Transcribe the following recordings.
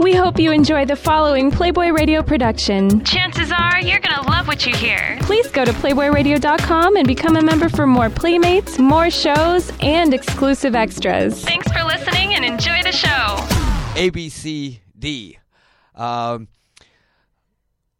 We hope you enjoy the following Playboy Radio production. Chances are you're going to love what you hear. Please go to PlayboyRadio.com and become a member for more playmates, more shows, and exclusive extras. Thanks for listening and enjoy the show. A B C D. Um,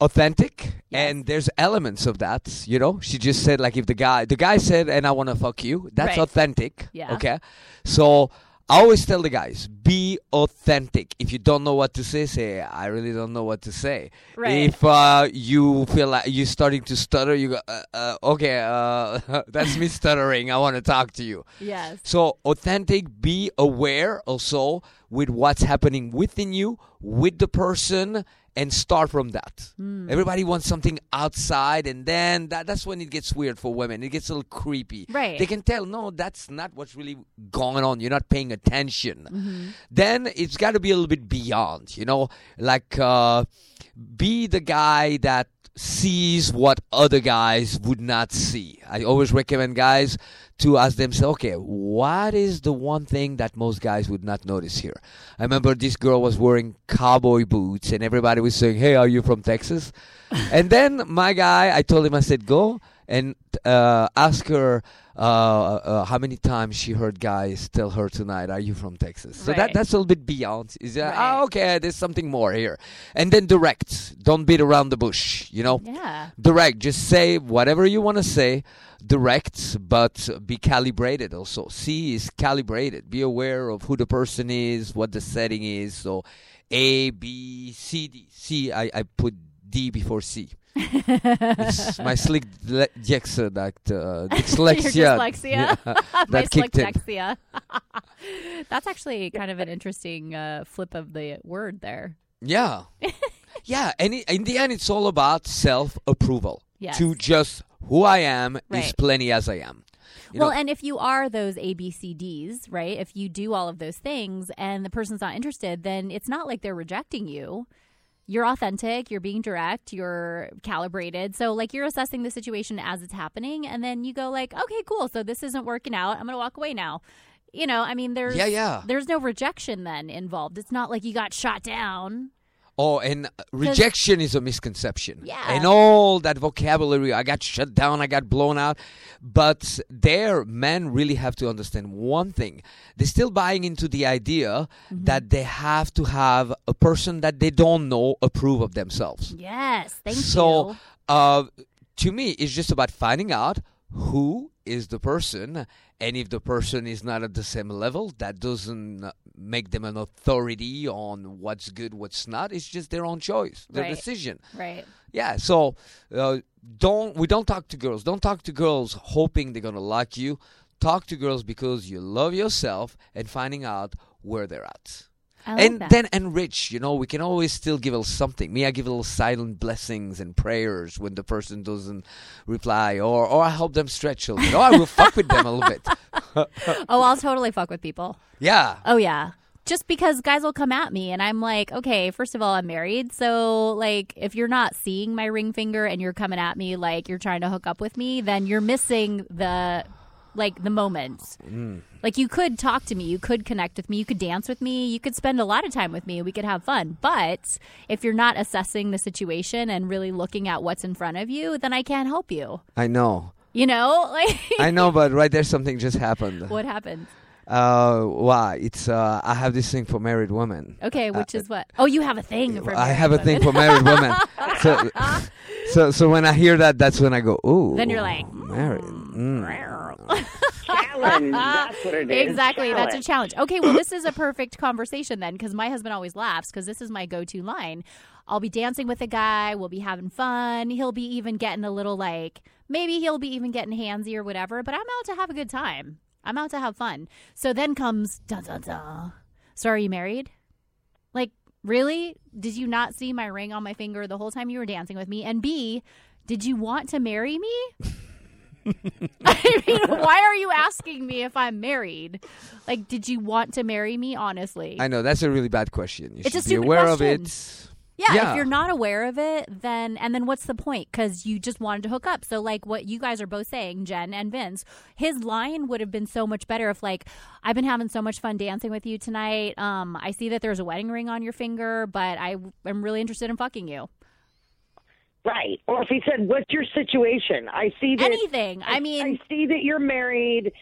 authentic and there's elements of that you know she just said like if the guy the guy said and i want to fuck you that's Right. authentic Yeah. okay so i always tell the guys be authentic if you don't know what to say say i really don't know what to say Right. if uh, you feel like you're starting to stutter you go uh, uh, okay uh, that's me stuttering i want to talk to you Yes. so authentic, be aware also with what's happening within you, with the person, and start from that. Hmm. Everybody wants something outside, and then that, that's when it gets weird for women. It gets a little creepy. Right. They can tell, no, that's not what's really going on. You're not paying attention. Mm-hmm. Then it's got to be a little bit beyond, you know, like uh, be the guy that sees what other guys would not see. I always recommend guys to ask themselves, okay, what is the one thing that most guys would not notice here? I remember this girl was wearing cowboy boots and everybody was saying, hey, are you from Texas? and then my guy, I told him, I said, go and uh, ask her uh, uh, how many times she heard guys tell her tonight, "Are you from Texas?" So that that's a little bit beyond. Is that Right. oh, okay? There's something more here, and then direct. Don't beat around the bush. You know, Yeah. direct. Just say whatever you want to say. Direct, but be calibrated. Also, C is calibrated. Be aware of who the person is, what the setting is. So, A, B, C, D. C. I I put D before C. my slick that uh, dyslexia. Dyslexia. Yeah, My that kicked in. dyslexia. That's actually kind of an interesting uh, flip of the word there. Yeah, yeah. And it, in the end, it's all about self approval. Yes. To just who I am is plenty as I am. You well, know, and if you are those ABCDs, right? If you do all of those things and the person's not interested, then it's not like they're rejecting you. You're authentic, you're being direct, you're calibrated. So like you're assessing the situation as it's happening and then you go like, "Okay, cool. So this isn't working out. I'm going to walk away now." You know, I mean there's Yeah, yeah. there's no rejection then involved. It's not like you got shot down. Oh, and rejection is a misconception. Yeah. And all that vocabulary, I got shut down, I got blown out. But there, men really have to understand one thing. They're still buying into the idea Mm-hmm. that they have to have a person that they don't know approve of themselves. Yes, thank so, you. uh, to me, it's just about finding out who is the person, and if the person is not at the same level, that doesn't make them an authority on what's good, what's not. It's just their own choice, their Right. decision. Right. Yeah. So, uh, don't we don't talk to girls. Don't talk to girls hoping they're gonna like you. Talk to girls because you love yourself and finding out where they're at like and that. then enrich. You know, we can always still give a little something. Me, I give a little silent blessings and prayers when the person doesn't reply, or or I help them stretch a little. Or I will fuck with them a little bit. oh, I'll totally fuck with people. Yeah. Oh yeah. Just because guys will come at me and I'm like, okay, first of all, I'm married. So like if you're not seeing my ring finger and you're coming at me like you're trying to hook up with me, then you're missing the like the moments. Mm. Like you could talk to me, you could connect with me, you could dance with me, you could spend a lot of time with me, we could have fun. But if you're not assessing the situation and really looking at what's in front of you, then I can't help you. I know. You know? Like I know, but right there, something just happened. what happened? Uh, why? It's uh, I have this thing for married women. Okay, which is what? Oh, you have a thing for Uh, I have a women. thing for married women. So, so, so when I hear that, that's when I go, ooh. Then you're like, married. Mm. Challenge. That's what it is. exactly. That's a Challenge. challenge. Okay, well, this is a perfect conversation then because my husband always laughs because this is my go to line. I'll be dancing with a guy. We'll be having fun. He'll be even getting a little like, maybe he'll be even getting handsy or whatever, but I'm out to have a good time. I'm out to have fun. So then comes, dun dun dun. So are you married? Like, really? Did you not see my ring on my finger the whole time you were dancing with me? And B, did you want to marry me? I mean, why are you asking me if I'm married? Like, did you want to marry me? Honestly, I know that's a really bad question. You It's a should be aware question. of it. Yeah, Yeah. if you're not aware of it, then and then what's the point? Because you just wanted to hook up. So like what you guys are both saying, Jen and Vince, his line would have been so much better if like I've been having so much fun dancing with you tonight. Um, I see that there's a wedding ring on your finger, but I I am really interested in fucking you. Right. Or if he said, "What's your situation?" I see that. Anything. I mean, I see that you're married.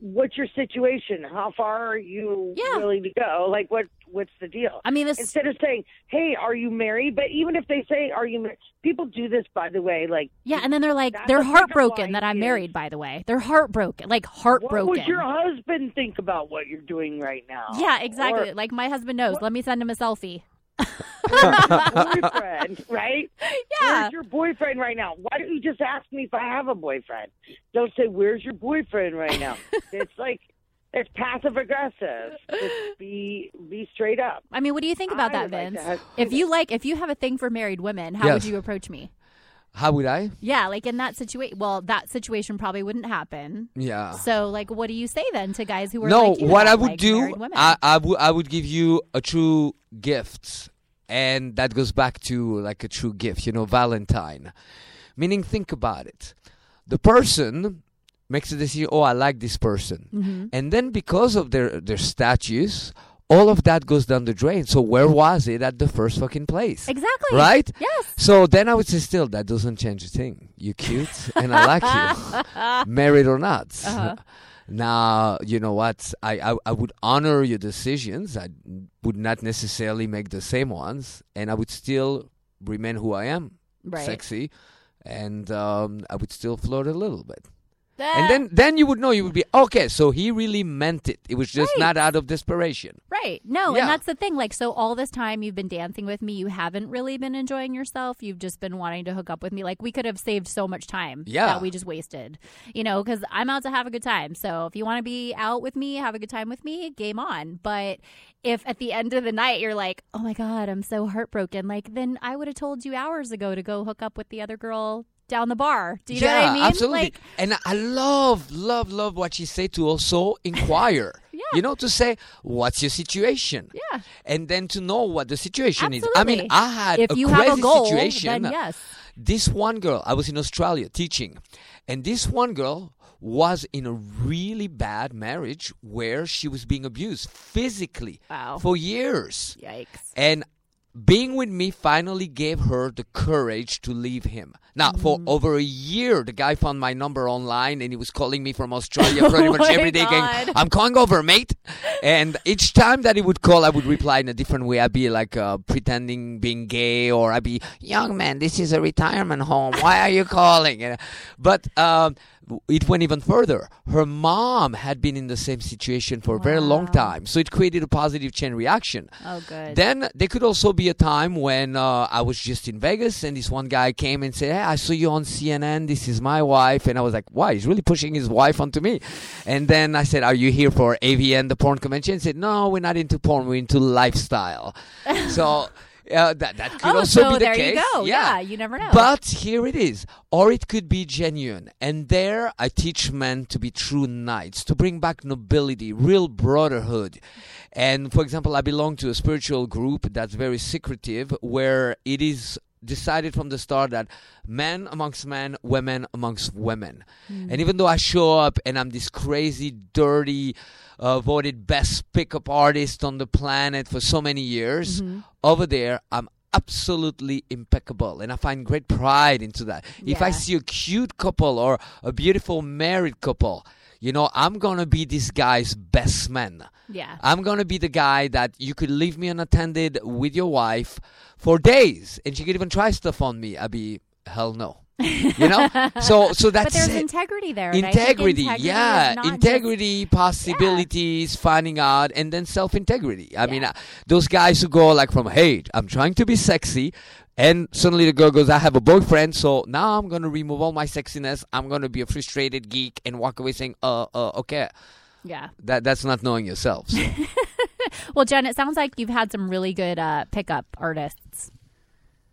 What's your situation? How far are you Yeah. willing to go? Like, what? What's the deal? I mean this. Instead of saying, "Hey, are you married?" But even if they say, "Are you?" married? People do this, by the way. Like, Yeah, and then they're like, they're heartbroken that I'm is- married. By the way, they're heartbroken, like heartbroken. what would your husband think about what you're doing right now? yeah, exactly. Or like my husband knows. Let me send him a selfie. boyfriend, right? Yeah. Where's your boyfriend right now? Why don't you just ask me if I have a boyfriend? Don't say, Where's your boyfriend right now? it's like, it's passive aggressive. Just be be straight up. I mean, what do you think about I that, would like Vince? if you like, if you have a thing for married women, how would you approach me? How would I? Yeah, like in that situation. Well, that situation probably wouldn't happen. Yeah. So, like, what do you say then to guys who are no, like you what have, I would like, do. I, I would I would give you a true gift, and that goes back to like a true gift, you know, Valentine. Meaning, think about it. The person makes a decision. Oh, I like this person, Mm-hmm. and then because of their their status, all of that goes down the drain. So where was it at the first fucking place? exactly. Right? Yes. So then I would say, still, that doesn't change a thing. You cute, and I like you, married or not. Uh-huh. Now, you know what? I, I I would honor your decisions. I would not necessarily make the same ones, and I would still remain who I am, Right. sexy, and um, I would still flirt a little bit. That- And then then you would know you would be okay. So he really meant it. It was just Right. not out of desperation. Right. No, Yeah. and that's the thing. Like, so all this time you've been dancing with me, you haven't really been enjoying yourself. You've just been wanting to hook up with me. Like, we could have saved so much time Yeah. that we just wasted, you know, because I'm out to have a good time. So if you want to be out with me, have a good time with me, game on. But if at the end of the night you're like, oh my God, I'm so heartbroken, like, then I would have told you hours ago to go hook up with the other girl down the bar. Do you yeah, know what I mean? absolutely. Like, and I love, love, love what you say to also inquire. Yeah. You know, to say, what's your situation? yeah. And then to know what the situation is. I mean, I had If a you crazy have a goal, situation. then yes. This one girl, I was in Australia teaching, and this one girl was in a really bad marriage where she was being abused physically Wow. for years. Yikes. And being with me finally gave her the courage to leave him. Now, for Mm. over a year, the guy found my number online and he was calling me from Australia pretty much Oh my every day, going, I'm calling over, mate. And each time that he would call, I would reply in a different way. I'd be like uh, pretending being gay, or I'd be, young man, this is a retirement home. Why are you calling? And- But um, it went even further. Her mom had been in the same situation for a very long time. So it created a positive chain reaction. Oh, good. Then there could also be a time when uh, I was just in Vegas and this one guy came and said, Hey, I saw you on CNN. This is my wife. And I was like, Why? He's really pushing his wife onto me. And then I said, Are you here for AVN, the porn convention? He said, No, we're not into porn. We're into lifestyle. so uh, that, that could oh, also so be the there case. you go. Yeah. you never know. But here it is. Or it could be genuine. And there I teach men to be true knights, to bring back nobility, real brotherhood. And for example, I belong to a spiritual group that's very secretive, where it is decided from the start that men amongst men, women amongst women. And even though I show up and I'm this crazy, dirty, uh, voted best pickup artist on the planet for so many years, over there I'm absolutely impeccable and I find great pride into that. If I see a cute couple or a beautiful married couple, you know, I'm gonna be this guy's best man. yeah. I'm gonna be the guy that you could leave me unattended with your wife for days, and she could even try stuff on me. I'd be hell no, you know. So so that's but there's it. integrity there. and I think integrity, integrity yeah, not just- integrity, possibilities, finding out, and then self integrity. I mean, uh, those guys who go like from hey, I'm trying to be sexy. And suddenly the girl goes, I have a boyfriend, so now I'm going to remove all my sexiness. I'm going to be a frustrated geek and walk away saying, uh, uh, okay. yeah. That That's not knowing yourself. So. Well, Jen, it sounds like you've had some really good uh, pickup artists.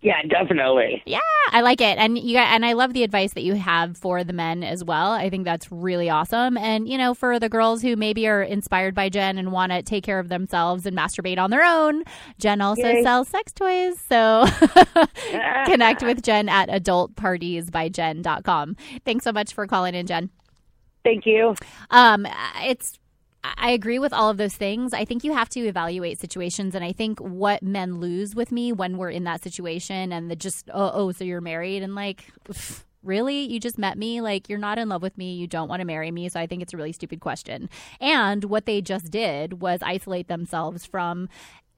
Yeah, definitely. Yeah, I like it, and you got, and I love the advice that you have for the men as well. I think that's really awesome. And you know, for the girls who maybe are inspired by Jen and want to take care of themselves and masturbate on their own, Jen also Yay. sells sex toys. So connect with Jen at adultpartiesbyjen.com. Thanks so much for calling in, Jen. Thank you. Um, it's I agree with all of those things. I think you have to evaluate situations, and I think what men lose with me when we're in that situation and the just oh oh so you're married and like. pff, Really? You just met me? Like, you're not in love with me. You don't want to marry me. So I think it's a really stupid question. And what they just did was isolate themselves from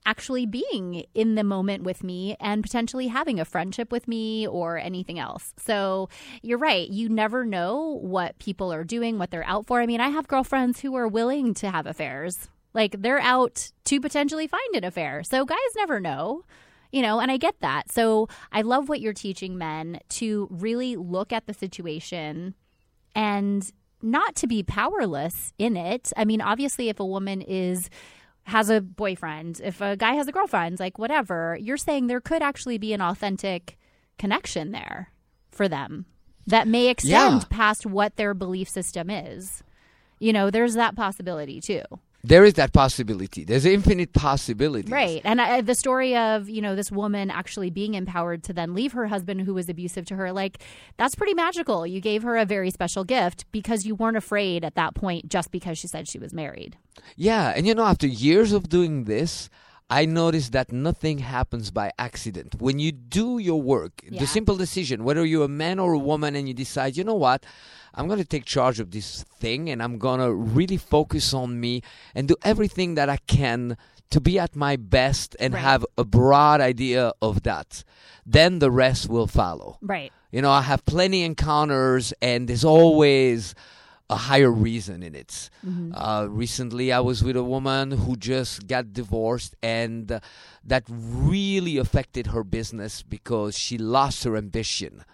actually being in the moment with me and potentially having a friendship with me or anything else. So you're right. You never know what people are doing, what they're out for. I mean, I have girlfriends who are willing to have affairs. Like they're out to potentially find an affair. So guys never know. You know, and I get that. So I love what you're teaching men to really look at the situation and not to be powerless in it. I mean, obviously, if a woman is has a boyfriend, if a guy has a girlfriend, like whatever, you're saying there could actually be an authentic connection there for them that may extend Yeah. past what their belief system is. You know, there's that possibility too. There is that possibility. There's infinite possibilities. Right. And I, the story of, you know, this woman actually being empowered to then leave her husband who was abusive to her, like, that's pretty magical. You gave her a very special gift because you weren't afraid at that point just because she said she was married. Yeah, and you know, after years of doing this, I noticed that nothing happens by accident. When you do your work, Yeah. the simple decision, whether you're a man or a woman, and you decide, you know what, I'm going to take charge of this thing and I'm going to really focus on me and do everything that I can to be at my best and Right. have a broad idea of that, then the rest will follow. Right. You know, I have plenty encounters, and there's always a higher reason in it. Uh, recently, I was with a woman who just got divorced, and uh, that really affected her business because she lost her ambition.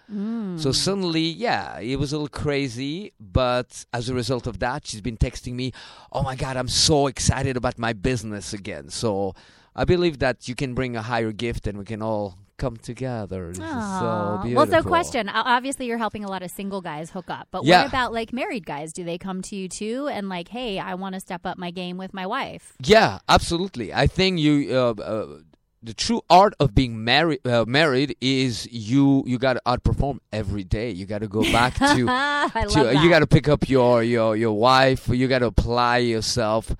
So suddenly, yeah, it was a little crazy, but as a result of that, she's been texting me, "Oh my God, I'm so excited about my business again." So I believe that you can bring a higher gift, and we can all come together. This is so beautiful. well, so question. Obviously, you're helping a lot of single guys hook up, but Yeah. what about like married guys? Do they come to you too and like, hey, I want to step up my game with my wife? Yeah, absolutely. I think you uh, uh, the true art of being married uh, married is you you got to outperform every day. You got to go back to, I love to that. you got to pick up your your your wife. You got to apply yourself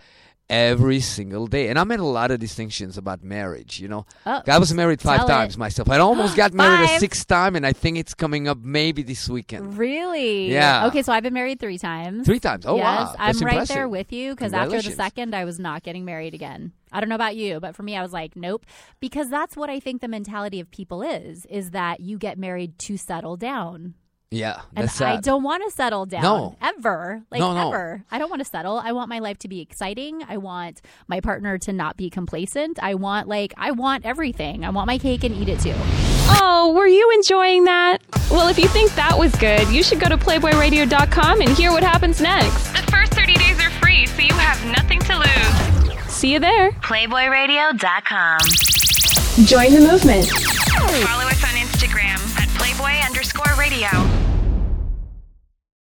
every single day. And I made a lot of distinctions about marriage. You know, Oh, I was married five tell it. times myself. I almost got married a sixth time, and I think it's coming up maybe this weekend. Really? Yeah. Okay, so I've been married three times. Three times. Oh yes, wow, I'm That's right impressive. there with you because after the second, I was not getting married again. I don't know about you, but for me, I was like, nope, because that's what I think the mentality of people is: is that you get married to settle down, Yeah, and that's I don't want to settle down No. ever, like No, no. ever. I don't want to settle. I want my life to be exciting. I want my partner to not be complacent. I want like I want everything. I want my cake and eat it too. Oh, were you enjoying that? Well, if you think that was good, you should go to PlayBoyRadio.com and hear what happens next. The first 30 days are free, so you have nothing to lose. See you there. PlayBoyRadio.com. Join the movement. Follow us on Instagram at Playboy underscore radio.